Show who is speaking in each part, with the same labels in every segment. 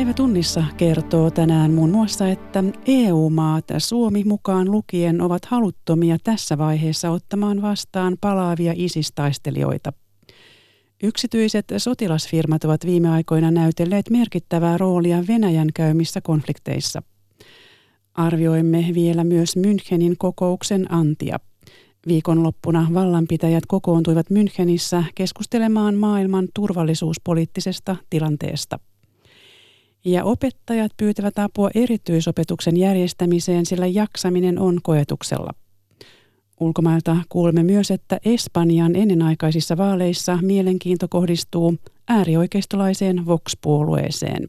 Speaker 1: Päivä tunnissa kertoo tänään muun muassa, että EU-maat, Suomi mukaan lukien, ovat haluttomia tässä vaiheessa ottamaan vastaan palaavia isistaistelijoita. Yksityiset sotilasfirmat ovat viime aikoina näytelleet merkittävää roolia Venäjän käymissä konflikteissa. Arvioimme vielä myös Münchenin kokouksen antia. Viikonloppuna vallanpitäjät kokoontuivat Münchenissä keskustelemaan maailman turvallisuuspoliittisesta tilanteesta. Ja opettajat pyytävät apua erityisopetuksen järjestämiseen, sillä jaksaminen on koetuksella. Ulkomailta kuulemme myös, että Espanjan ennenaikaisissa vaaleissa mielenkiinto kohdistuu äärioikeistolaiseen Vox-puolueeseen.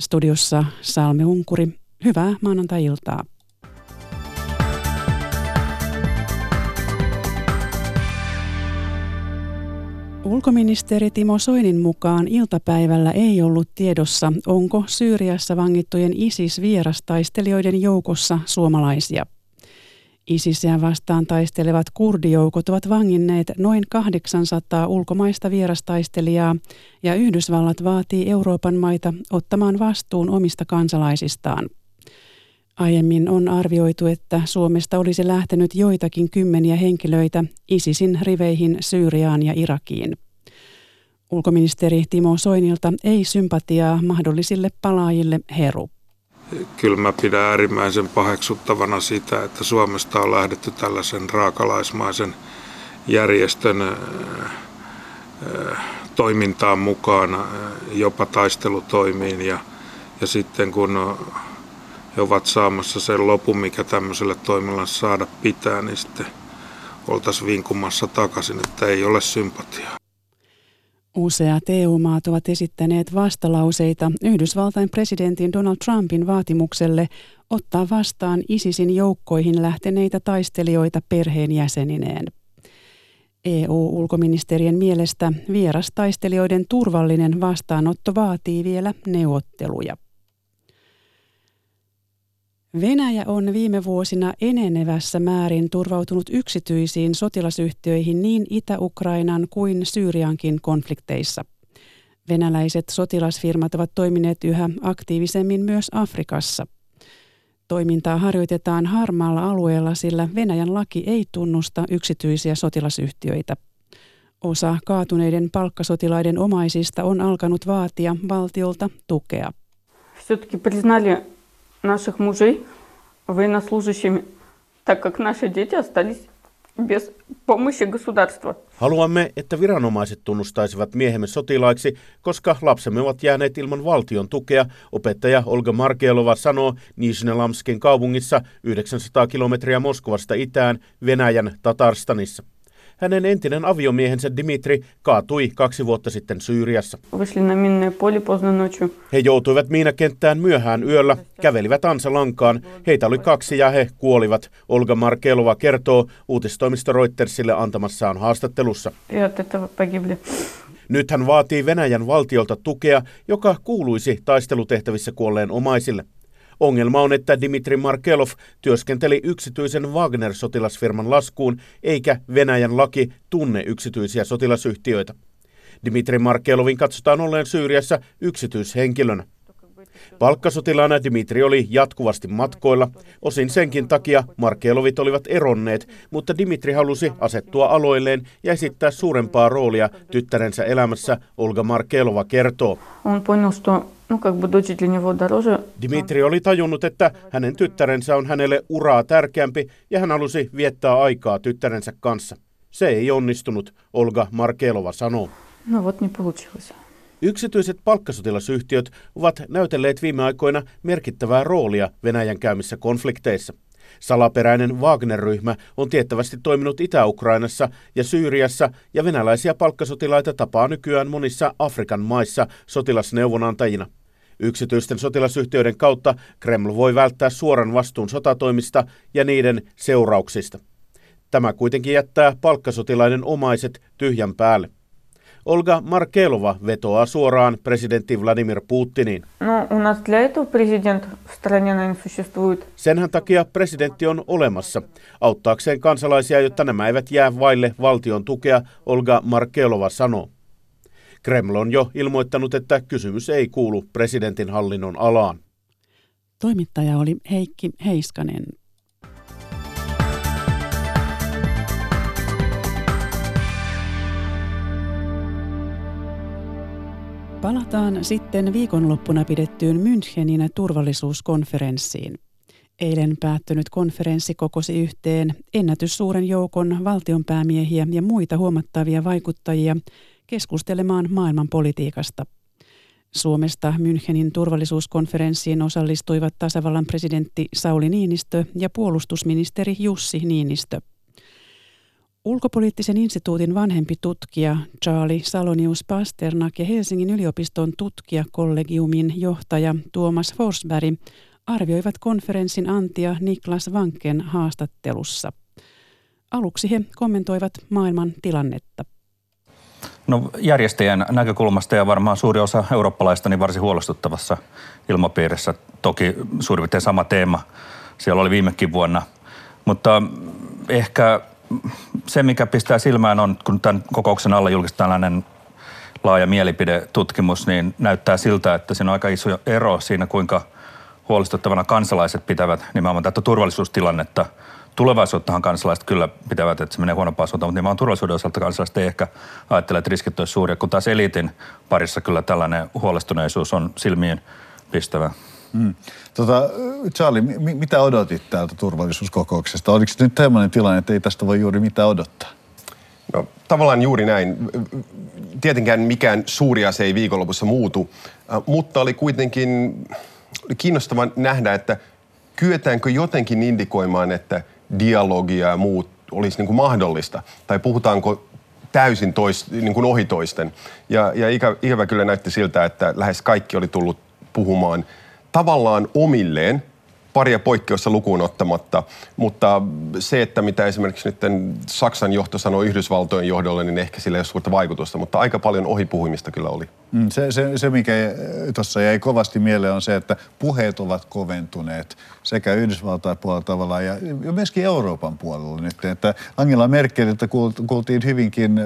Speaker 1: Studiossa Salme Unkuri. Hyvää maanantai-iltaa. Ulkoministeri Timo Soinin mukaan iltapäivällä ei ollut tiedossa, onko Syyriassa vangittujen ISIS-vierastaistelijoiden joukossa suomalaisia. ISISiä vastaan taistelevat kurdijoukot ovat vanginneet noin 800 ulkomaista vierastaistelijaa ja Yhdysvallat vaatii Euroopan maita ottamaan vastuun omista kansalaisistaan. Aiemmin on arvioitu, että Suomesta olisi lähtenyt joitakin kymmeniä henkilöitä ISISin riveihin Syyriaan ja Irakiin. Ulkoministeri Timo Soinilta ei sympatiaa mahdollisille palaajille heru.
Speaker 2: Kyllä mä pidän äärimmäisen paheksuttavana sitä, että Suomesta on lähdetty tällaisen raakalaismaisen järjestön toimintaan mukaan, jopa taistelutoimiin ja, ja sitten kun he ovat saamassa sen lopun, mikä tämmöiselle toiminnalle saada pitää, niin sitten oltaisiin vinkumassa takaisin, että ei ole sympatiaa.
Speaker 1: Useat EU-maat ovat esittäneet vastalauseita Yhdysvaltain presidentin Donald Trumpin vaatimukselle ottaa vastaan ISISin joukkoihin lähteneitä taistelijoita perheenjäsenineen. EU-ulkoministerien mielestä vierastaistelijoiden turvallinen vastaanotto vaatii vielä neuvotteluja. Venäjä on viime vuosina enenevässä määrin turvautunut yksityisiin sotilasyhtiöihin niin Itä-Ukrainan kuin Syyriankin konflikteissa. Venäläiset sotilasfirmat ovat toimineet yhä aktiivisemmin myös Afrikassa. Toimintaa harjoitetaan harmaalla alueella, sillä Venäjän laki ei tunnusta yksityisiä sotilasyhtiöitä. Osa kaatuneiden palkkasotilaiden omaisista on alkanut vaatia valtiolta tukea. Все-таки признали наших мужей военнослужащими, так как наши дети остались без помощи государства.
Speaker 3: Haluamme, että viranomaiset tunnustaisivat miehemme sotilaiksi, koska lapsemme ovat jääneet ilman valtion tukea, opettaja Olga Markelova sanoo Nizhnelamskin kaupungissa 900 kilometriä Moskovasta itään Venäjän Tatarstanissa. Hänen entinen aviomiehensä Dimitri kaatui kaksi vuotta sitten Syyriassa. He joutuivat miinakenttään myöhään yöllä, kävelivät ansalankaan. Heitä oli kaksi ja he kuolivat. Olga Markelova kertoo uutistoimisto Reutersille antamassaan haastattelussa. Nyt hän vaatii Venäjän valtiolta tukea, joka kuuluisi taistelutehtävissä kuolleen omaisille. Ongelma on, että Dimitri Markelov työskenteli yksityisen Wagner-sotilasfirman laskuun, eikä Venäjän laki tunne yksityisiä sotilasyhtiöitä. Dimitri Markelovin katsotaan olleen Syyriassa yksityishenkilönä. Palkkasotilaana Dimitri oli jatkuvasti matkoilla, osin senkin takia Markelovit olivat eronneet, mutta Dimitri halusi asettua aloilleen ja esittää suurempaa roolia tyttärensä elämässä, Olga Markelova kertoo. Dimitri oli tajunnut, että hänen tyttärensä on hänelle uraa tärkeämpi ja hän halusi viettää aikaa tyttärensä kanssa. Se ei onnistunut, Olga Markelova sanoo. No, вот не получилось. Yksityiset palkkasotilasyhtiöt ovat näytelleet viime aikoina merkittävää roolia Venäjän käymissä konflikteissa. Salaperäinen Wagner-ryhmä on tiettävästi toiminut Itä-Ukrainassa ja Syyriassa ja venäläisiä palkkasotilaita tapaa nykyään monissa Afrikan maissa sotilasneuvonantajina. Yksityisten sotilasyhtiöiden kautta Kreml voi välttää suoran vastuun sotatoimista ja niiden seurauksista. Tämä kuitenkin jättää palkkasotilaiden omaiset tyhjän päälle. Olga Markelova vetoaa suoraan presidentti Vladimir Putiniin. No, у нас для этого президент в стране, наверное, существует. Senhän takia presidentti on olemassa, auttaakseen kansalaisia, jotta nämä eivät jää vaille valtion tukea, Olga Markelova sanoo. Kreml on jo ilmoittanut, että kysymys ei kuulu presidentin hallinnon alaan.
Speaker 1: Toimittaja oli Heikki Heiskanen. Palataan sitten viikonloppuna pidettyyn Münchenin turvallisuuskonferenssiin. Eilen päättynyt konferenssi kokosi yhteen ennätyssuuren joukon valtionpäämiehiä ja muita huomattavia vaikuttajia keskustelemaan maailman politiikasta. Suomesta Münchenin turvallisuuskonferenssiin osallistuivat tasavallan presidentti Sauli Niinistö ja puolustusministeri Jussi Niinistö. Ulkopoliittisen instituutin vanhempi tutkija Charlie Salonius Pasternak ja Helsingin yliopiston tutkijakollegiumin johtaja Tuomas Forsberg arvioivat konferenssin antia Niklas Vanken haastattelussa. Aluksi he kommentoivat maailman tilannetta.
Speaker 4: No järjestäjän näkökulmasta ja varmaan suuri osa eurooppalaista niin varsin huolestuttavassa ilmapiirissä. Toki suurin piirtein sama teema siellä oli viimekin vuonna. Mutta ehkä se, mikä pistää silmään on, kun tämän kokouksen alla julkistetaan tällainen laaja mielipidetutkimus, niin näyttää siltä, että siinä on aika iso ero siinä, kuinka huolestuttavana kansalaiset pitävät nimenomaan tätä turvallisuustilannetta. Tulevaisuuttahan kansalaiset kyllä pitävät, että se menee huonompaan suuntaan, mutta nimenomaan turvallisuuden osalta kansalaiset ei ehkä ajattele, että riskit olisivat suuria, kun taas eliitin parissa kyllä tällainen huolestuneisuus on silmiin pistävä. Mm.
Speaker 5: Tota, Charlie, m- mitä odotit täältä turvallisuuskokouksesta? Oliko nyt sellainen tilanne, että ei tästä voi juuri mitään odottaa?
Speaker 6: No, tavallaan juuri näin. Tietenkään mikään suuri asia ei viikonlopussa muutu, mutta oli kuitenkin oli kiinnostava nähdä, että kyetäänkö jotenkin indikoimaan, että dialogia ja muut olisi niin kuin mahdollista, tai puhutaanko täysin tois, niin kuin ohi toisten. Ja, ja ikä, ikävä kyllä näytti siltä, että lähes kaikki oli tullut puhumaan tavallaan omilleen – paria poikkeusta lukuun ottamatta, mutta se, että mitä esimerkiksi nyt Saksan johto sanoi Yhdysvaltojen johdolle, niin ehkä sillä ei ole suurta vaikutusta, mutta aika paljon ohipuhumista kyllä oli.
Speaker 5: Mm, se, se, se, mikä tuossa jäi kovasti mieleen, on se, että puheet ovat koventuneet sekä Yhdysvaltain puolella tavallaan ja, myöskin Euroopan puolella nyt. Että Angela Merkeliltä kuultiin hyvinkin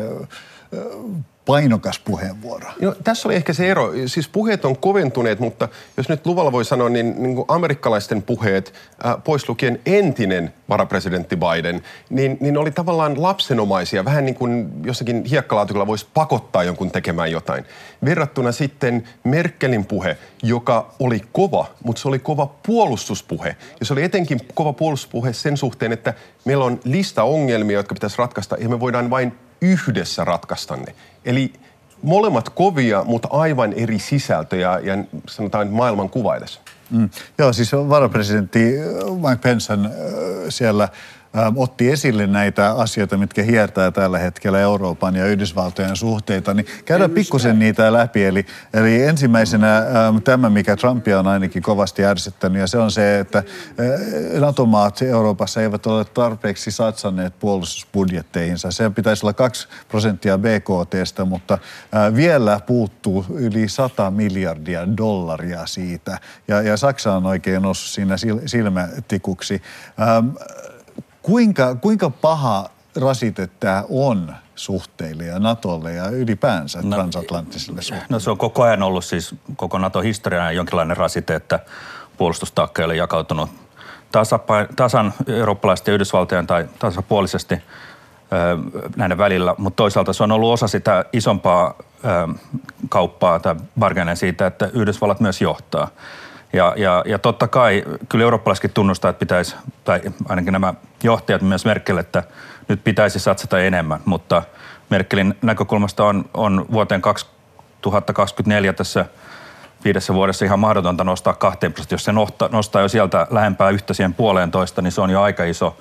Speaker 5: painokas puheenvuoro.
Speaker 6: No, tässä oli ehkä se ero. Siis puheet on koventuneet, mutta jos nyt luvalla voi sanoa, niin, niin kuin amerikkalaisten puheet, äh, pois lukien entinen varapresidentti Biden, niin, niin oli tavallaan lapsenomaisia. Vähän niin kuin jossakin hiekkalaatikolla voisi pakottaa jonkun tekemään jotain. Verrattuna sitten Merkelin puhe, joka oli kova, mutta se oli kova puolustuspuhe. Ja se oli etenkin kova puolustuspuhe sen suhteen, että meillä on lista ongelmia, jotka pitäisi ratkaista, ja me voidaan vain yhdessä ratkaista ne. Eli molemmat kovia, mutta aivan eri sisältöjä ja sanotaan maailman kuva edes. Mm.
Speaker 5: Joo, siis varapresidentti Mike Pence siellä otti esille näitä asioita, mitkä hiertää tällä hetkellä Euroopan ja Yhdysvaltojen suhteita, niin käydään pikkusen niitä läpi. Eli, eli ensimmäisenä ähm, tämä, mikä Trumpia on ainakin kovasti ärsyttänyt, ja se on se, että äh, NATO-maat Euroopassa eivät ole tarpeeksi satsanneet puolustusbudjetteihinsa. Se pitäisi olla 2 prosenttia BKTstä, mutta äh, vielä puuttuu yli 100 miljardia dollaria siitä. Ja, ja Saksa on oikein noussut siinä silmätikuksi. Ähm, Kuinka, kuinka paha rasite tämä on suhteille ja Natolle ja ylipäänsä no, transatlanttisille suhteille?
Speaker 4: No se on koko ajan ollut siis koko Nato-historiana jonkinlainen rasite, että puolustustaakka ei jakautunut tasapain, tasan eurooppalaisten ja Yhdysvaltojen tai tasapuolisesti ö, näiden välillä, mutta toisaalta se on ollut osa sitä isompaa ö, kauppaa tai bargainen siitä, että Yhdysvallat myös johtaa. Ja, ja, ja totta kai kyllä eurooppalaiskin tunnustaa, että pitäisi, tai ainakin nämä johtajat myös Merkel, että nyt pitäisi satsata enemmän, mutta Merkelin näkökulmasta on, on vuoteen 2024 tässä viidessä vuodessa ihan mahdotonta nostaa kahteen prosenttia. Jos se nostaa, nostaa jo sieltä lähempää yhtä siihen puoleentoista, niin se on jo aika iso,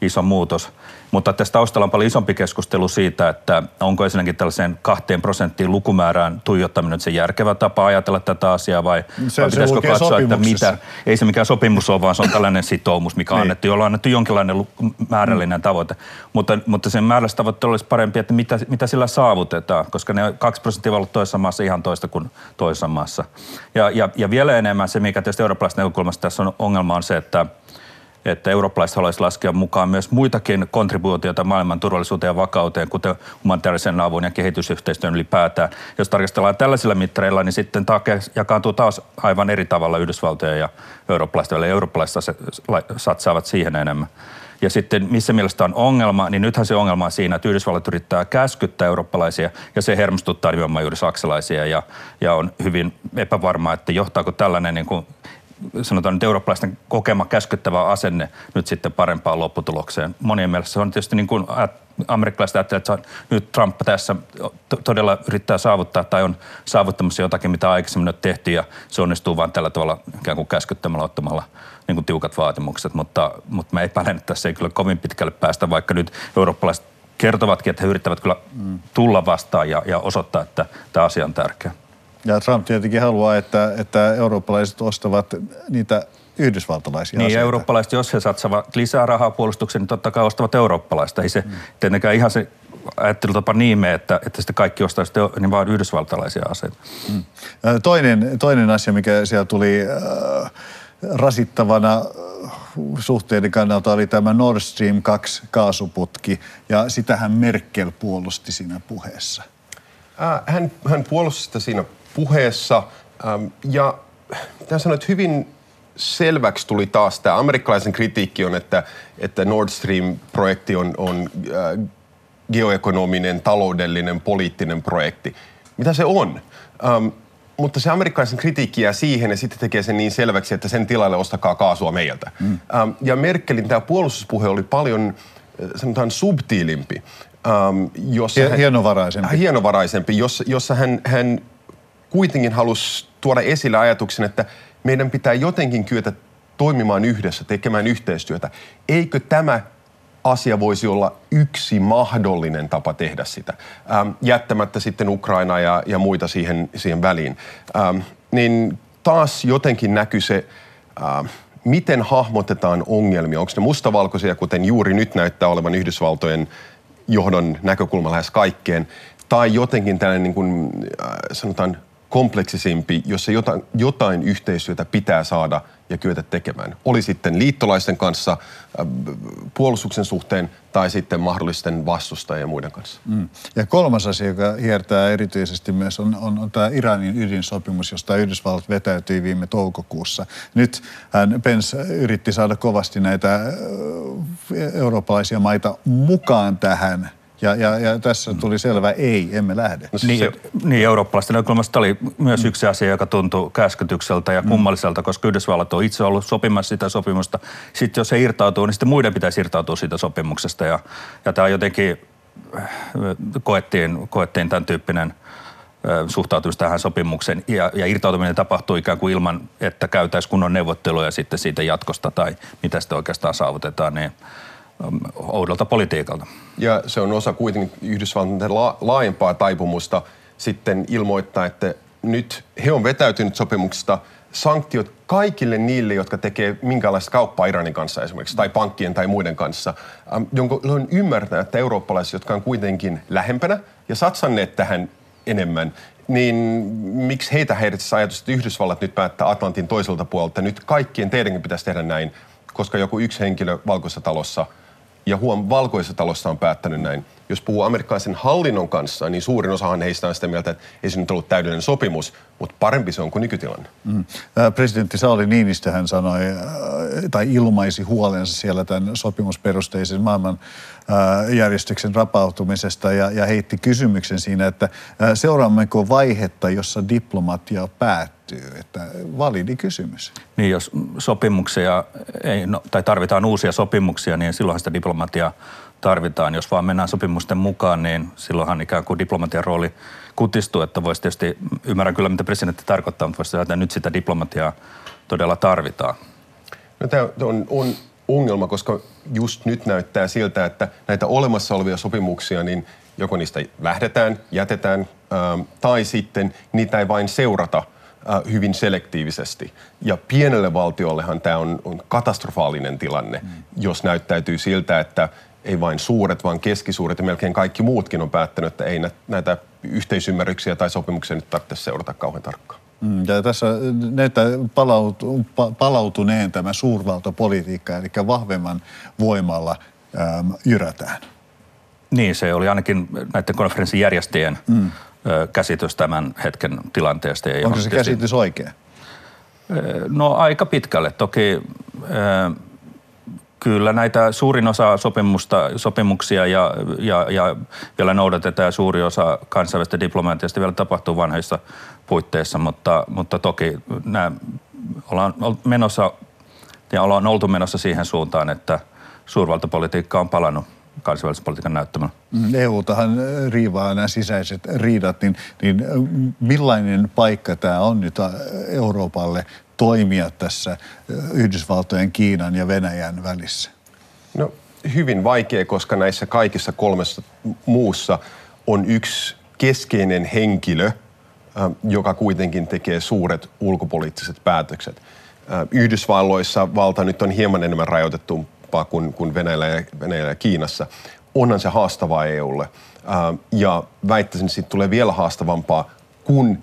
Speaker 4: iso muutos. Mutta tässä taustalla on paljon isompi keskustelu siitä, että onko ensinnäkin tällaiseen kahteen prosenttiin lukumäärään tuijottaminen se järkevä tapa ajatella tätä asiaa vai, se, vai pitäisikö se katsoa, että mitä, ei se mikään sopimus ole, vaan se on tällainen sitoumus, mikä on niin. annettu, jolla on annettu jonkinlainen määrällinen tavoite. Mutta, mutta sen määrällistä tavoite olisi parempi, että mitä, mitä sillä saavutetaan, koska ne kaksi prosenttia voi olla toisessa maassa ihan toista kuin toisessa maassa. Ja, ja, ja vielä enemmän se, mikä tietysti eurooppalaisesta näkökulmasta tässä on ongelma on se, että että eurooppalaiset haluaisivat laskea mukaan myös muitakin kontribuutioita maailman turvallisuuteen ja vakauteen, kuten humanitaarisen avun ja kehitysyhteistyön ylipäätään. Jos tarkastellaan tällaisilla mittareilla, niin sitten taake jakaantuu taas aivan eri tavalla Yhdysvaltojen ja eurooppalaisten välillä. Eurooppalaiset satsaavat siihen enemmän. Ja sitten missä mielestä on ongelma, niin nythän se ongelma on siinä, että Yhdysvallat yrittää käskyttää eurooppalaisia ja se hermostuttaa nimenomaan juuri saksalaisia ja, ja on hyvin epävarmaa, että johtaako tällainen niin kuin sanotaan nyt eurooppalaisten kokema käskyttävä asenne nyt sitten parempaan lopputulokseen. Monien mielestä se on tietysti niin kuin amerikkalaiset ajattelevat, että nyt Trump tässä todella yrittää saavuttaa tai on saavuttamassa jotakin, mitä aikaisemmin on tehty ja se onnistuu vain tällä tavalla ikään kuin käskyttämällä ottamalla niin kuin tiukat vaatimukset, mutta, mutta mä epäilen, että tässä ei kyllä kovin pitkälle päästä, vaikka nyt eurooppalaiset kertovatkin, että he yrittävät kyllä tulla vastaan ja, ja osoittaa, että tämä asia on tärkeä.
Speaker 5: Ja Trump tietenkin haluaa, että, että eurooppalaiset ostavat niitä yhdysvaltalaisia
Speaker 4: Niin,
Speaker 5: aseita.
Speaker 4: eurooppalaiset, jos he satsavat lisää rahaa puolustukseen, niin totta kai ostavat eurooppalaista. Ei se mm. tietenkään ihan se ajattelutapa niin mene, että, että sitten kaikki ostaisi niin vaan yhdysvaltalaisia aseita. Mm.
Speaker 5: Toinen, toinen asia, mikä siellä tuli äh, rasittavana suhteiden kannalta oli tämä Nord Stream 2 kaasuputki, ja sitähän Merkel puolusti siinä puheessa.
Speaker 6: Hän, hän puolusti sitä siinä puheessa, ja tämä sanoa, että hyvin selväksi tuli taas tämä amerikkalaisen kritiikki on, että, että Nord Stream-projekti on, on äh, geoekonominen, taloudellinen, poliittinen projekti. Mitä se on? Ähm, mutta se amerikkalaisen kritiikki jää siihen ja sitten tekee sen niin selväksi, että sen tilalle ostakaa kaasua meiltä. Mm. Ähm, ja Merkelin tämä puolustuspuhe oli paljon, sanotaan, subtiilimpi. Ähm,
Speaker 5: jossa hän, hienovaraisempi.
Speaker 6: Hienovaraisempi, jossa, jossa hän, hän kuitenkin halusi tuoda esille ajatuksen, että meidän pitää jotenkin kyetä toimimaan yhdessä, tekemään yhteistyötä. Eikö tämä asia voisi olla yksi mahdollinen tapa tehdä sitä, ähm, jättämättä sitten Ukraina ja, ja muita siihen, siihen väliin. Ähm, niin taas jotenkin näkyy se, äh, miten hahmotetaan ongelmia. Onko ne mustavalkoisia, kuten juuri nyt näyttää olevan Yhdysvaltojen johdon näkökulma lähes kaikkeen, tai jotenkin tällainen niin kuin, äh, sanotaan kompleksisempi, jossa jotain, jotain yhteistyötä pitää saada ja kyetä tekemään. Oli sitten liittolaisten kanssa äh, puolustuksen suhteen tai sitten mahdollisten vastustajien ja muiden kanssa. Mm.
Speaker 5: Ja kolmas asia, joka hiertää erityisesti myös, on, on, on tämä Iranin ydinsopimus, josta Yhdysvallat vetäytyi viime toukokuussa. Nyt hän Pence yritti saada kovasti näitä äh, eurooppalaisia maita mukaan tähän ja, ja, ja tässä tuli selvä ei, emme lähde.
Speaker 4: Niin, se... niin, eurooppalaisten näkökulmasta oli myös yksi asia, joka tuntui käskytykseltä ja mm. kummalliselta, koska Yhdysvallat on itse ollut sopimassa sitä sopimusta. Sitten jos se irtautuu, niin sitten muiden pitäisi irtautua siitä sopimuksesta. Ja, ja tämä jotenkin äh, koettiin, koettiin tämän tyyppinen äh, suhtautumista tähän sopimukseen ja, ja irtautuminen tapahtui ikään kuin ilman, että käytäisiin kunnon neuvotteluja sitten siitä jatkosta tai mitä sitten oikeastaan saavutetaan, niin – oudolta politiikalta.
Speaker 6: Ja se on osa kuitenkin Yhdysvaltain laajempaa taipumusta sitten ilmoittaa, että nyt he on vetäytynyt sopimuksesta sanktiot kaikille niille, jotka tekee minkälaista kauppaa Iranin kanssa esimerkiksi, tai pankkien tai muiden kanssa, jolloin ymmärtää, että eurooppalaiset, jotka on kuitenkin lähempänä ja satsanneet tähän enemmän, niin miksi heitä häiritsisi ajatus, että Yhdysvallat nyt päättää Atlantin toiselta puolelta, nyt kaikkien teidänkin pitäisi tehdä näin, koska joku yksi henkilö valkoisessa talossa – ja huom, valkoisessa talossa on päättänyt näin. Jos puhuu amerikkalaisen hallinnon kanssa, niin suurin osahan heistä on sitä mieltä, että ei se nyt ollut täydellinen sopimus, mutta parempi se on kuin nykytilanne. Mm.
Speaker 5: Presidentti Sauli Niinistö hän sanoi, tai ilmaisi huolensa siellä tämän sopimusperusteisen maailman järjestyksen rapautumisesta ja, ja heitti kysymyksen siinä, että seuraammeko vaihetta, jossa diplomatia päättyy, että validi kysymys.
Speaker 4: Niin, jos sopimuksia ei, no, tai tarvitaan uusia sopimuksia, niin silloinhan sitä diplomatiaa tarvitaan. Jos vaan mennään sopimusten mukaan, niin silloinhan ikään kuin diplomatian rooli kutistuu, että voisi tietysti, ymmärrän kyllä mitä presidentti tarkoittaa, mutta voisi että nyt sitä diplomatiaa todella tarvitaan.
Speaker 6: No, tämä on, on ongelma, koska just nyt näyttää siltä, että näitä olemassa olevia sopimuksia, niin joko niistä lähdetään, jätetään, ähm, tai sitten niitä ei vain seurata äh, hyvin selektiivisesti. Ja pienelle valtiollehan tämä on, on katastrofaalinen tilanne, mm. jos näyttäytyy siltä, että ei vain suuret, vaan keskisuuret ja melkein kaikki muutkin on päättänyt, että ei näitä yhteisymmärryksiä tai sopimuksia nyt tarvitse seurata kauhean tarkkaan.
Speaker 5: Mm, ja tässä näyttää palautu, palautuneen tämä suurvaltapolitiikka, eli vahvemman voimalla äm, jyrätään.
Speaker 4: Niin, se oli ainakin näiden konferenssin järjestäjien mm. käsitys tämän hetken tilanteesta.
Speaker 5: Onko se käsitys oikein?
Speaker 4: No aika pitkälle. Toki Kyllä näitä suurin osa sopimusta, sopimuksia ja, ja, ja vielä noudatetaan ja suuri osa kansainvälistä diplomaatiasta vielä tapahtuu vanhoissa puitteissa, mutta, mutta toki nämä ollaan menossa ja ollaan oltu menossa siihen suuntaan, että suurvaltapolitiikka on palannut kansainvälisen politiikan näyttämällä.
Speaker 5: Mm, EU-tahan riivaa nämä sisäiset riidat, niin, niin millainen paikka tämä on nyt Euroopalle toimia tässä Yhdysvaltojen, Kiinan ja Venäjän välissä?
Speaker 6: No hyvin vaikea, koska näissä kaikissa kolmessa muussa on yksi keskeinen henkilö, joka kuitenkin tekee suuret ulkopoliittiset päätökset. Yhdysvalloissa valta nyt on hieman enemmän rajoitettumpaa kuin, kuin Venäjällä, ja, Venäjällä ja Kiinassa. Onhan se haastavaa EUlle. Ja väittäisin, että siitä tulee vielä haastavampaa, kun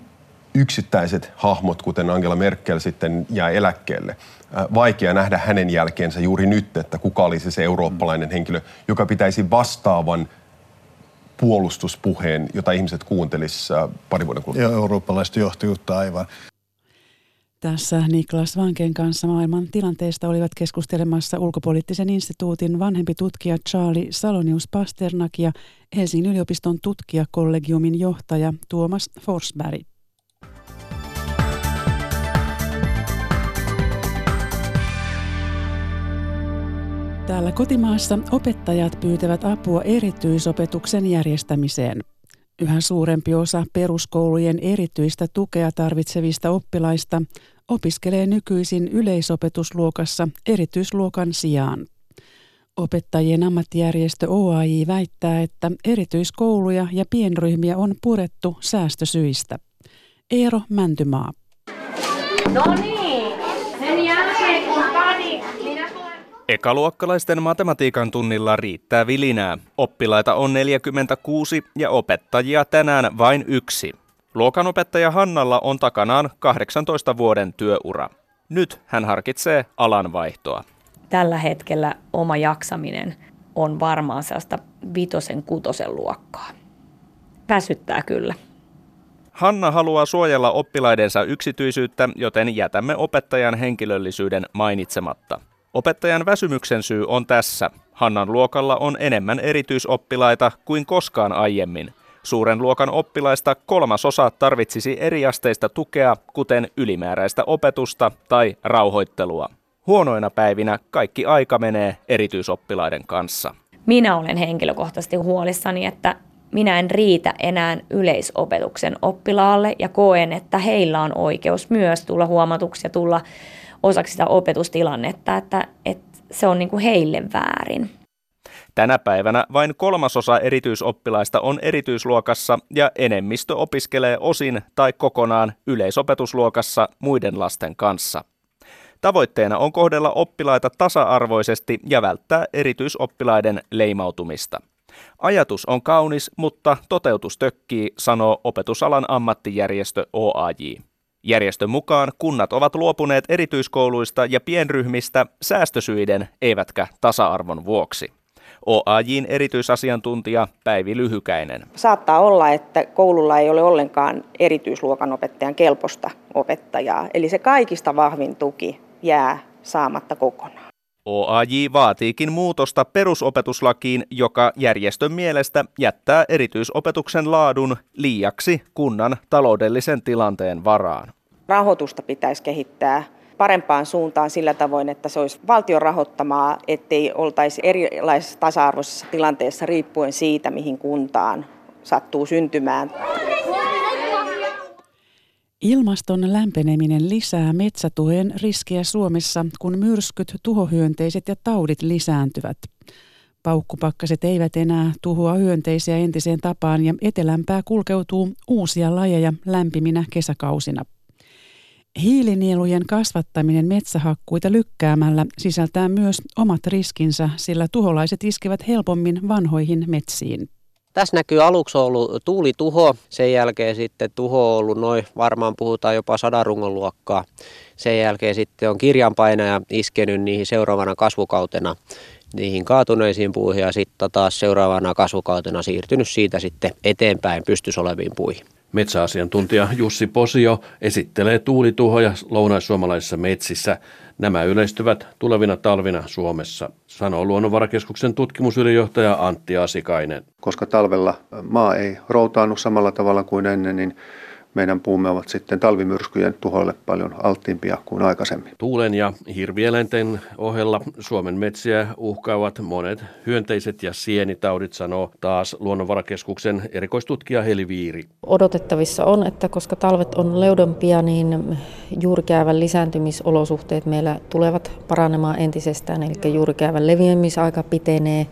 Speaker 6: yksittäiset hahmot, kuten Angela Merkel, sitten jää eläkkeelle. Vaikea nähdä hänen jälkeensä juuri nyt, että kuka olisi se eurooppalainen henkilö, joka pitäisi vastaavan puolustuspuheen, jota ihmiset kuuntelisivat pari vuoden kuluttua.
Speaker 5: Ja eurooppalaista johtajuutta aivan.
Speaker 1: Tässä Niklas Vanken kanssa maailman tilanteesta olivat keskustelemassa ulkopoliittisen instituutin vanhempi tutkija Charlie Salonius Pasternak ja Helsingin yliopiston tutkijakollegiumin johtaja Tuomas Forsberg. Täällä kotimaassa opettajat pyytävät apua erityisopetuksen järjestämiseen. Yhä suurempi osa peruskoulujen erityistä tukea tarvitsevista oppilaista opiskelee nykyisin yleisopetusluokassa erityisluokan sijaan. Opettajien ammattijärjestö OAJ väittää, että erityiskouluja ja pienryhmiä on purettu säästösyistä. Eero Mäntymaa.
Speaker 7: No niin, sen jälkeen kun pani
Speaker 8: Ekaluokkalaisten matematiikan tunnilla riittää vilinää. Oppilaita on 46 ja opettajia tänään vain yksi. Luokanopettaja Hannalla on takanaan 18 vuoden työura. Nyt hän harkitsee alanvaihtoa.
Speaker 9: Tällä hetkellä oma jaksaminen on varmaan sellaista vitosen kutosen luokkaa. Väsyttää kyllä.
Speaker 8: Hanna haluaa suojella oppilaidensa yksityisyyttä, joten jätämme opettajan henkilöllisyyden mainitsematta. Opettajan väsymyksen syy on tässä. Hannan luokalla on enemmän erityisoppilaita kuin koskaan aiemmin. Suuren luokan oppilaista kolmasosa tarvitsisi eriasteista tukea, kuten ylimääräistä opetusta tai rauhoittelua. Huonoina päivinä kaikki aika menee erityisoppilaiden kanssa.
Speaker 9: Minä olen henkilökohtaisesti huolissani, että minä en riitä enää yleisopetuksen oppilaalle ja koen, että heillä on oikeus myös tulla huomatuksi ja tulla osaksi sitä opetustilannetta, että, että se on niin kuin heille väärin.
Speaker 8: Tänä päivänä vain kolmasosa erityisoppilaista on erityisluokassa ja enemmistö opiskelee osin tai kokonaan yleisopetusluokassa muiden lasten kanssa. Tavoitteena on kohdella oppilaita tasa-arvoisesti ja välttää erityisoppilaiden leimautumista. Ajatus on kaunis, mutta toteutus tökkii, sanoo opetusalan ammattijärjestö OAJ. Järjestön mukaan kunnat ovat luopuneet erityiskouluista ja pienryhmistä säästösyiden eivätkä tasa-arvon vuoksi. OAJin erityisasiantuntija Päivi Lyhykäinen.
Speaker 10: Saattaa olla, että koululla ei ole ollenkaan erityisluokan opettajan kelposta opettajaa, eli se kaikista vahvin tuki jää saamatta kokonaan.
Speaker 8: OAJ vaatiikin muutosta perusopetuslakiin, joka järjestön mielestä jättää erityisopetuksen laadun liiaksi kunnan taloudellisen tilanteen varaan.
Speaker 10: Rahoitusta pitäisi kehittää parempaan suuntaan sillä tavoin, että se olisi valtion rahoittamaa, ettei oltaisi erilaisessa tasa-arvoisessa tilanteessa riippuen siitä, mihin kuntaan sattuu syntymään.
Speaker 1: Ilmaston lämpeneminen lisää metsätuhojen riskiä Suomessa, kun myrskyt, tuhohyönteiset ja taudit lisääntyvät. Paukkupakkaset eivät enää tuhoa hyönteisiä entiseen tapaan ja etelämpää kulkeutuu uusia lajeja lämpiminä kesäkausina. Hiilinielujen kasvattaminen metsähakkuita lykkäämällä sisältää myös omat riskinsä, sillä tuholaiset iskevät helpommin vanhoihin metsiin.
Speaker 11: Tässä näkyy aluksi ollut tuulituho, sen jälkeen sitten tuho on ollut noin, varmaan puhutaan jopa sadan rungon luokkaa. Sen jälkeen sitten on kirjanpainaja iskenyt niihin seuraavana kasvukautena niihin kaatuneisiin puihin ja sitten taas seuraavana kasvukautena siirtynyt siitä sitten eteenpäin pystys oleviin puihin.
Speaker 12: Metsäasiantuntija Jussi Posio esittelee tuulituhoja lounaissuomalaisissa metsissä. Nämä yleistyvät tulevina talvina Suomessa, sanoo Luonnonvarakeskuksen tutkimusylijohtaja Antti Asikainen.
Speaker 13: Koska talvella maa ei routaannu samalla tavalla kuin ennen, niin meidän puumme ovat sitten talvimyrskyjen tuhoille paljon alttiimpia kuin aikaisemmin.
Speaker 12: Tuulen ja hirvieläinten ohella Suomen metsiä uhkaavat monet hyönteiset ja sienitaudit, sanoo taas Luonnonvarakeskuksen erikoistutkija Heli Viiri.
Speaker 14: Odotettavissa on, että koska talvet on leudompia, niin juurikäävän lisääntymisolosuhteet meillä tulevat paranemaan entisestään, eli juurikäävän leviämisaika pitenee.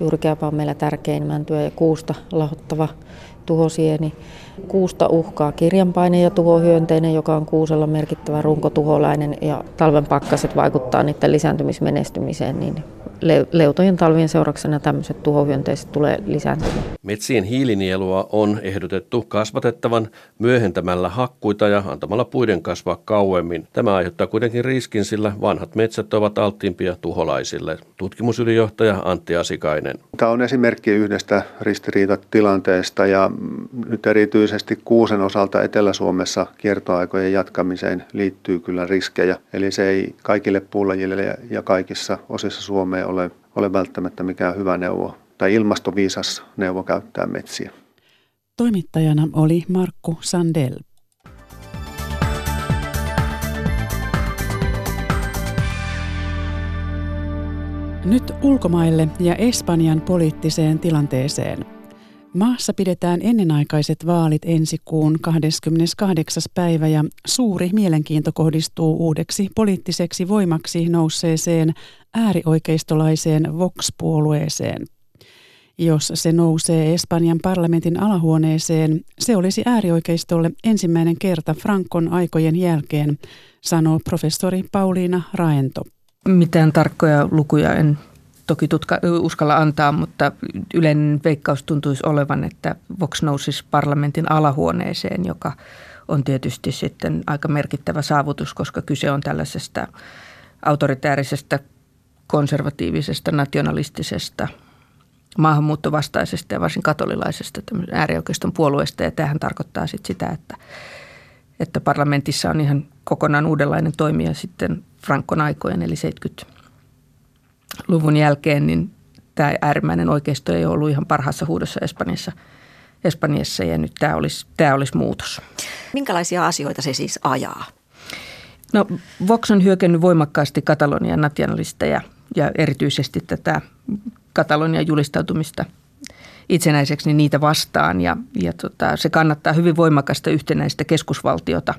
Speaker 14: Juurikääpä on meillä tärkein mäntyä ja kuusta lahottava tuhosieni. Kuusta uhkaa kirjanpaine ja tuhohyönteinen, joka on kuusella merkittävä runkotuholainen ja talven pakkaset vaikuttaa niiden lisääntymismenestymiseen, niin leutojen talvien seurauksena tämmöiset tuhohyönteiset tulee lisääntymään.
Speaker 12: Metsien hiilinielua on ehdotettu kasvatettavan myöhentämällä hakkuita ja antamalla puiden kasvaa kauemmin. Tämä aiheuttaa kuitenkin riskin, sillä vanhat metsät ovat alttiimpia tuholaisille. Tutkimusylijohtaja Antti Asikainen.
Speaker 13: Tämä on esimerkki yhdestä ristiriitatilanteesta ja nyt erityisesti kuusen osalta Etelä-Suomessa kiertoaikojen jatkamiseen liittyy kyllä riskejä. Eli se ei kaikille puulajille ja kaikissa osissa Suomea ole, ole välttämättä mikään hyvä neuvo tai ilmastoviisas neuvo käyttää metsiä.
Speaker 1: Toimittajana oli Markku Sandel. Nyt ulkomaille ja Espanjan poliittiseen tilanteeseen. Maassa pidetään ennenaikaiset vaalit ensi kuun 28. päivä ja suuri mielenkiinto kohdistuu uudeksi poliittiseksi voimaksi nousseeseen äärioikeistolaiseen Vox-puolueeseen. Jos se nousee Espanjan parlamentin alahuoneeseen, se olisi äärioikeistolle ensimmäinen kerta Frankon aikojen jälkeen, sanoo professori Pauliina Raento.
Speaker 15: Mitään tarkkoja lukuja en toki tutka, uskalla antaa, mutta yleinen veikkaus tuntuisi olevan, että Vox nousisi parlamentin alahuoneeseen, joka on tietysti sitten aika merkittävä saavutus, koska kyse on tällaisesta autoritäärisestä, konservatiivisesta, nationalistisesta, maahanmuuttovastaisesta ja varsin katolilaisesta äärioikeiston puolueesta. Ja tämähän tarkoittaa sitten sitä, että, että parlamentissa on ihan kokonaan uudenlainen toimija sitten Frankon aikojen, eli 70 luvun jälkeen, niin tämä äärimmäinen oikeisto ei ollut ihan parhaassa huudossa Espanjassa, Espanjassa ja nyt tämä olisi, tämä olisi muutos.
Speaker 16: Minkälaisia asioita se siis ajaa?
Speaker 15: No Vox on hyökännyt voimakkaasti Katalonian nationalisteja ja erityisesti tätä Katalonian julistautumista itsenäiseksi niin niitä vastaan ja, ja tota, se kannattaa hyvin voimakasta yhtenäistä keskusvaltiota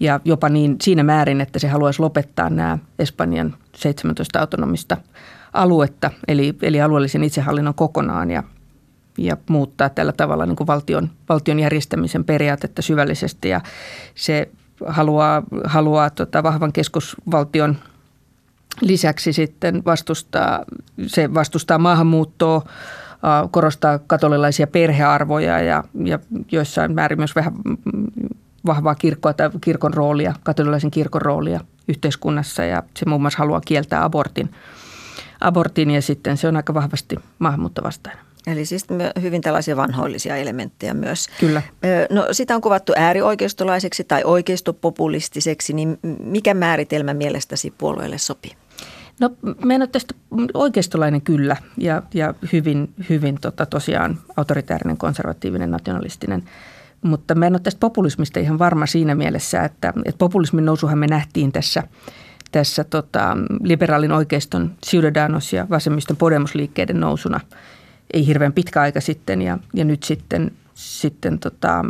Speaker 15: ja jopa niin siinä määrin, että se haluaisi lopettaa nämä Espanjan 17 autonomista aluetta, eli, eli alueellisen itsehallinnon kokonaan ja, ja muuttaa tällä tavalla niin kuin valtion, valtion järjestämisen periaatetta syvällisesti. Ja se haluaa, haluaa tota, vahvan keskusvaltion lisäksi sitten vastustaa, se vastustaa maahanmuuttoa, korostaa katolilaisia perhearvoja ja, ja joissain määrin myös vähän vahvaa kirkkoa tai kirkon roolia, katolilaisen kirkon roolia yhteiskunnassa ja se muun muassa haluaa kieltää abortin, abortin ja sitten se on aika vahvasti maahanmuuttovastainen.
Speaker 16: Eli siis hyvin tällaisia vanhoillisia elementtejä myös.
Speaker 15: Kyllä.
Speaker 16: No sitä on kuvattu äärioikeistolaiseksi tai oikeistopopulistiseksi, niin mikä määritelmä mielestäsi puolueelle sopii?
Speaker 15: No meidän tästä oikeistolainen kyllä ja, ja hyvin, hyvin tota, tosiaan autoritäärinen, konservatiivinen, nationalistinen – mutta mä en ole tästä populismista ihan varma siinä mielessä, että, että populismin nousuhan me nähtiin tässä, tässä tota, liberaalin oikeiston Ciudadanos ja vasemmiston Podemos-liikkeiden nousuna ei hirveän pitkä aika sitten ja, ja nyt sitten sitten tota,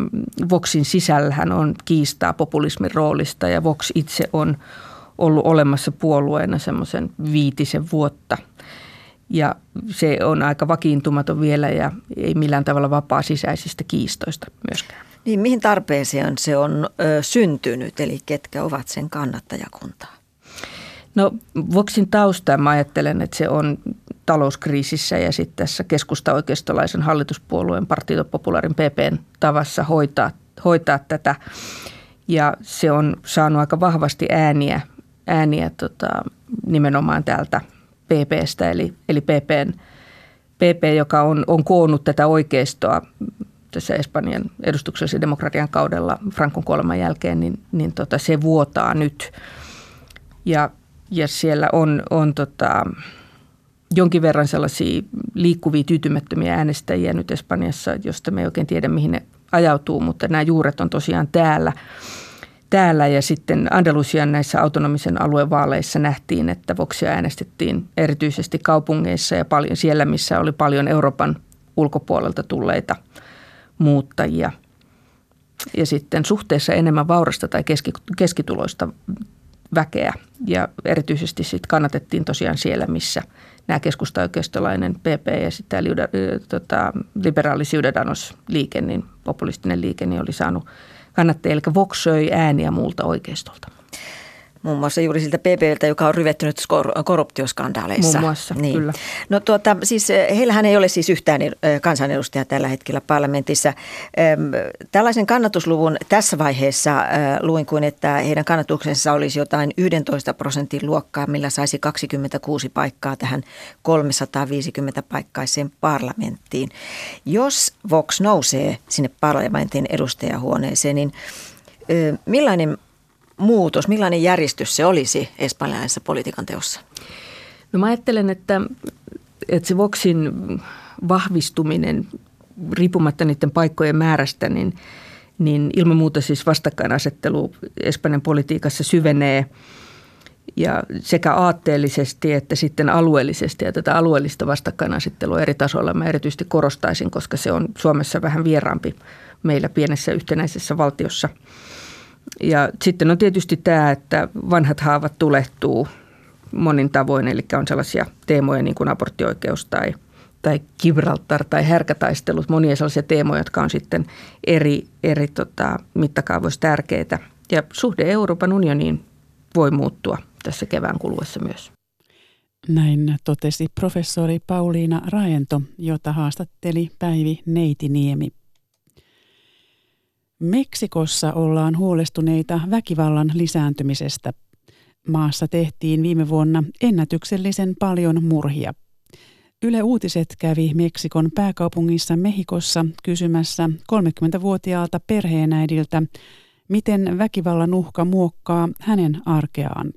Speaker 15: Voxin sisällähän on kiistaa populismin roolista ja Vox itse on ollut olemassa puolueena semmoisen viitisen vuotta. Ja se on aika vakiintumaton vielä ja ei millään tavalla vapaa sisäisistä kiistoista myöskään.
Speaker 16: Niin, mihin tarpeeseen se on ö, syntynyt, eli ketkä ovat sen kannattajakuntaa?
Speaker 15: No Voxin tausta mä ajattelen, että se on talouskriisissä ja sitten tässä keskusta-oikeistolaisen hallituspuolueen Partito Popularin PPn tavassa hoitaa, hoitaa tätä. Ja se on saanut aika vahvasti ääniä, ääniä tota, nimenomaan täältä PPstä, eli, eli PPn, PP, joka on, on koonnut tätä oikeistoa tässä Espanjan edustuksellisen demokratian kaudella Frankon kuoleman jälkeen, niin, niin tota, se vuotaa nyt. Ja, ja siellä on, on tota, jonkin verran sellaisia liikkuvia tyytymättömiä äänestäjiä nyt Espanjassa, josta me ei oikein tiedä, mihin ne ajautuu, mutta nämä juuret on tosiaan täällä. Täällä ja sitten Andalusian näissä autonomisen alueen vaaleissa nähtiin, että Voxia äänestettiin erityisesti kaupungeissa ja paljon siellä, missä oli paljon Euroopan ulkopuolelta tulleita muuttajia. Ja sitten suhteessa enemmän vaurasta tai keskituloista väkeä. Ja erityisesti sitten kannatettiin tosiaan siellä, missä nämä keskusta-oikeistolainen PP ja sitten tämä tota, liberaali Ciudadanos-liike, niin populistinen liike, niin oli saanut kannattajia. Eli Vox söi ääniä muulta oikeistolta
Speaker 16: muun muassa juuri siltä PPltä, joka on ryvettynyt korruptioskandaaleissa.
Speaker 15: Muun muassa, niin. kyllä.
Speaker 16: No tuota, siis eh, heillähän ei ole siis yhtään eh, kansanedustajaa tällä hetkellä parlamentissa. Tällaisen kannatusluvun tässä vaiheessa eh, luin kuin, että heidän kannatuksensa olisi jotain 11 prosentin luokkaa, millä saisi 26 paikkaa tähän 350 paikkaiseen parlamenttiin. Jos Vox nousee sinne parlamentin edustajahuoneeseen, niin millainen muutos, millainen järjestys se olisi espanjalaisessa politiikan teossa?
Speaker 15: No mä ajattelen, että, että se Voxin vahvistuminen riippumatta niiden paikkojen määrästä, niin, niin ilman muuta siis vastakkainasettelu Espanjan politiikassa syvenee ja sekä aatteellisesti että sitten alueellisesti. Ja tätä alueellista vastakkainasettelua eri tasoilla mä erityisesti korostaisin, koska se on Suomessa vähän vieraampi meillä pienessä yhtenäisessä valtiossa – ja sitten on tietysti tämä, että vanhat haavat tulehtuu monin tavoin, eli on sellaisia teemoja niin kuin aborttioikeus tai, tai Gibraltar tai härkätaistelut, monia sellaisia teemoja, jotka on sitten eri, eri tota, mittakaavoissa tärkeitä. Ja suhde Euroopan unioniin voi muuttua tässä kevään kuluessa myös.
Speaker 1: Näin totesi professori Pauliina Raento, jota haastatteli Päivi Neitiniemi. Meksikossa ollaan huolestuneita väkivallan lisääntymisestä. Maassa tehtiin viime vuonna ennätyksellisen paljon murhia. Yle Uutiset kävi Meksikon pääkaupungissa Mehikossa kysymässä 30-vuotiaalta perheenäidiltä, miten väkivallan uhka muokkaa hänen arkeaan.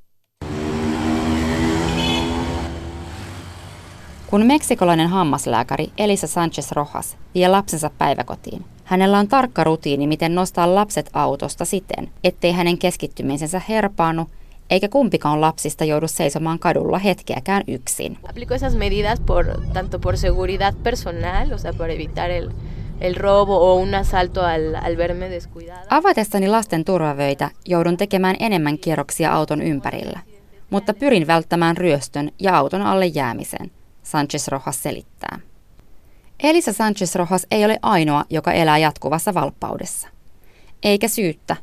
Speaker 17: Kun meksikolainen hammaslääkäri Elisa Sanchez Rojas vie lapsensa päiväkotiin – Hänellä on tarkka rutiini, miten nostaa lapset autosta siten, ettei hänen keskittymisensä herpaannu eikä kumpikaan lapsista joudu seisomaan kadulla hetkeäkään yksin.
Speaker 18: Aplico esas medidas por, tanto por seguridad personal, o sea, por evitar el, el robo o un asalto al, al verme descuidada.
Speaker 17: Avatessani lasten turvavöitä joudun tekemään enemmän kierroksia auton ympärillä, mutta pyrin välttämään ryöstön ja auton alle jäämisen, Sanchez Rojas selittää. Elisa Sanchez Rojas ei ole ainoa, joka elää jatkuvassa valppaudessa. Eikä syyttä.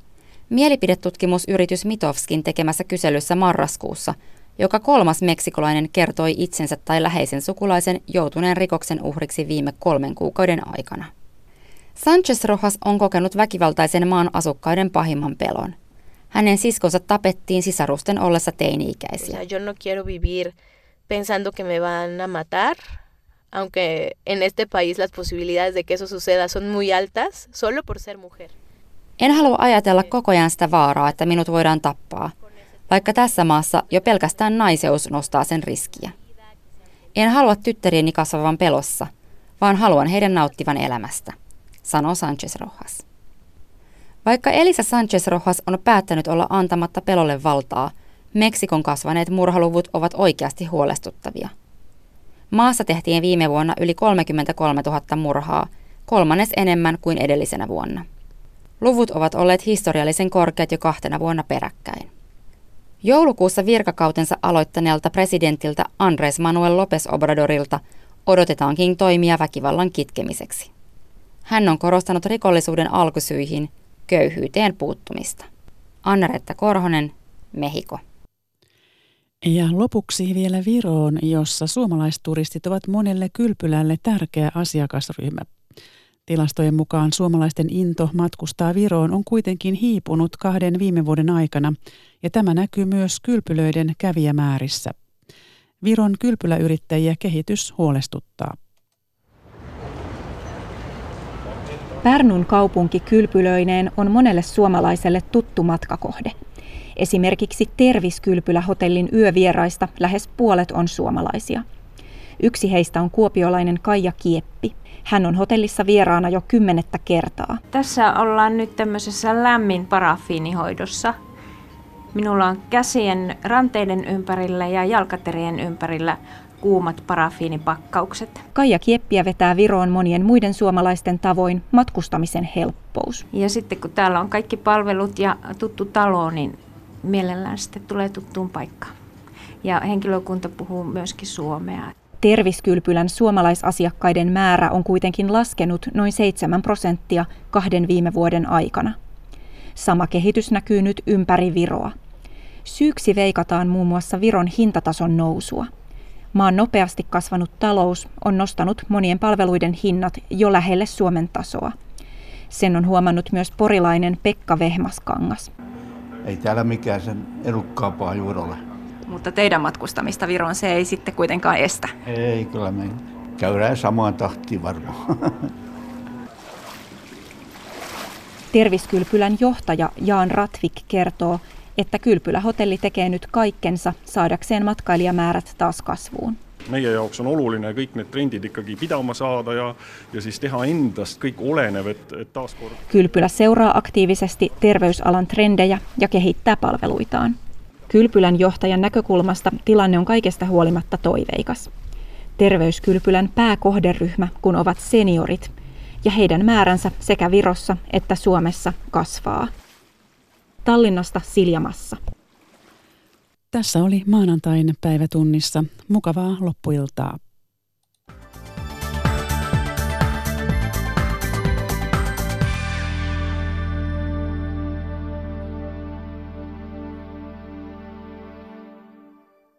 Speaker 17: Mielipidetutkimusyritys Mitovskin tekemässä kyselyssä marraskuussa joka kolmas meksikolainen kertoi itsensä tai läheisen sukulaisen joutuneen rikoksen uhriksi viime kolmen kuukauden aikana. Sanchez Rojas on kokenut väkivaltaisen maan asukkaiden pahimman pelon. Hänen siskonsa tapettiin sisarusten ollessa teini-ikäisiä.
Speaker 18: Yo no quiero vivir pensando que me van a matar aunque en este país las posibilidades de que eso suceda son muy altas, solo por ser mujer.
Speaker 17: En halua ajatella koko ajan sitä vaaraa, että minut voidaan tappaa, vaikka tässä maassa jo pelkästään naiseus nostaa sen riskiä. En halua tyttärieni kasvavan pelossa, vaan haluan heidän nauttivan elämästä, sanoo Sanchez Rojas. Vaikka Elisa Sanchez Rojas on päättänyt olla antamatta pelolle valtaa, Meksikon kasvaneet murhaluvut ovat oikeasti huolestuttavia – Maassa tehtiin viime vuonna yli 33 000 murhaa, kolmannes enemmän kuin edellisenä vuonna. Luvut ovat olleet historiallisen korkeat jo kahtena vuonna peräkkäin. Joulukuussa virkakautensa aloittaneelta presidentiltä Andres Manuel López Obradorilta odotetaankin toimia väkivallan kitkemiseksi. Hän on korostanut rikollisuuden alkusyihin, köyhyyteen puuttumista. Anna-Retta Korhonen, Mehiko.
Speaker 1: Ja lopuksi vielä Viroon, jossa suomalaisturistit ovat monelle kylpylälle tärkeä asiakasryhmä. Tilastojen mukaan suomalaisten into matkustaa Viroon on kuitenkin hiipunut kahden viime vuoden aikana, ja tämä näkyy myös kylpylöiden kävijämäärissä. Viron kylpyläyrittäjiä kehitys huolestuttaa.
Speaker 19: Pärnun kaupunki kylpylöineen on monelle suomalaiselle tuttu matkakohde. Esimerkiksi Terviskylpylä-hotellin yövieraista lähes puolet on suomalaisia. Yksi heistä on kuopiolainen Kaija Kieppi. Hän on hotellissa vieraana jo kymmenettä kertaa.
Speaker 20: Tässä ollaan nyt tämmöisessä lämmin parafiinihoidossa. Minulla on käsien ranteiden ympärillä ja jalkaterien ympärillä kuumat parafiinipakkaukset.
Speaker 19: Kaija Kieppiä vetää Viroon monien muiden suomalaisten tavoin matkustamisen helppous.
Speaker 20: Ja sitten kun täällä on kaikki palvelut ja tuttu talo, niin mielellään sitten tulee tuttuun paikkaan. Ja henkilökunta puhuu myöskin suomea.
Speaker 19: Terviskylpylän suomalaisasiakkaiden määrä on kuitenkin laskenut noin 7 prosenttia kahden viime vuoden aikana. Sama kehitys näkyy nyt ympäri Viroa. Syyksi veikataan muun muassa Viron hintatason nousua. Maan nopeasti kasvanut talous on nostanut monien palveluiden hinnat jo lähelle Suomen tasoa. Sen on huomannut myös porilainen Pekka Vehmaskangas.
Speaker 21: Ei täällä mikään sen edukkaampaa juuri ole.
Speaker 19: Mutta teidän matkustamista Viroon se ei sitten kuitenkaan estä.
Speaker 21: Ei, kyllä me käydään samaan tahtiin varmaan.
Speaker 19: Terviskylpylän johtaja Jaan Ratvik kertoo, että Kylpylä-hotelli tekee nyt kaikkensa saadakseen matkailijamäärät taas kasvuun.
Speaker 22: Meie jaoks on oluline kõik need trendid ikkagi pidama saada ja, ja siis teha endast kõik olenev, et, et taaskord...
Speaker 19: Kylpylä seuraa aktiivisesti terveysalan trendejä ja kehittää palveluitaan. Kylpylän johtajan näkökulmasta tilanne on kaikesta huolimatta toiveikas. Terveyskylpylän pääkohderyhmä, kun ovat seniorit, ja heidän määränsä sekä Virossa että Suomessa kasvaa. Tallinnasta Siljamassa.
Speaker 1: Tässä oli maanantain päivätunnissa. Mukavaa loppuiltaa.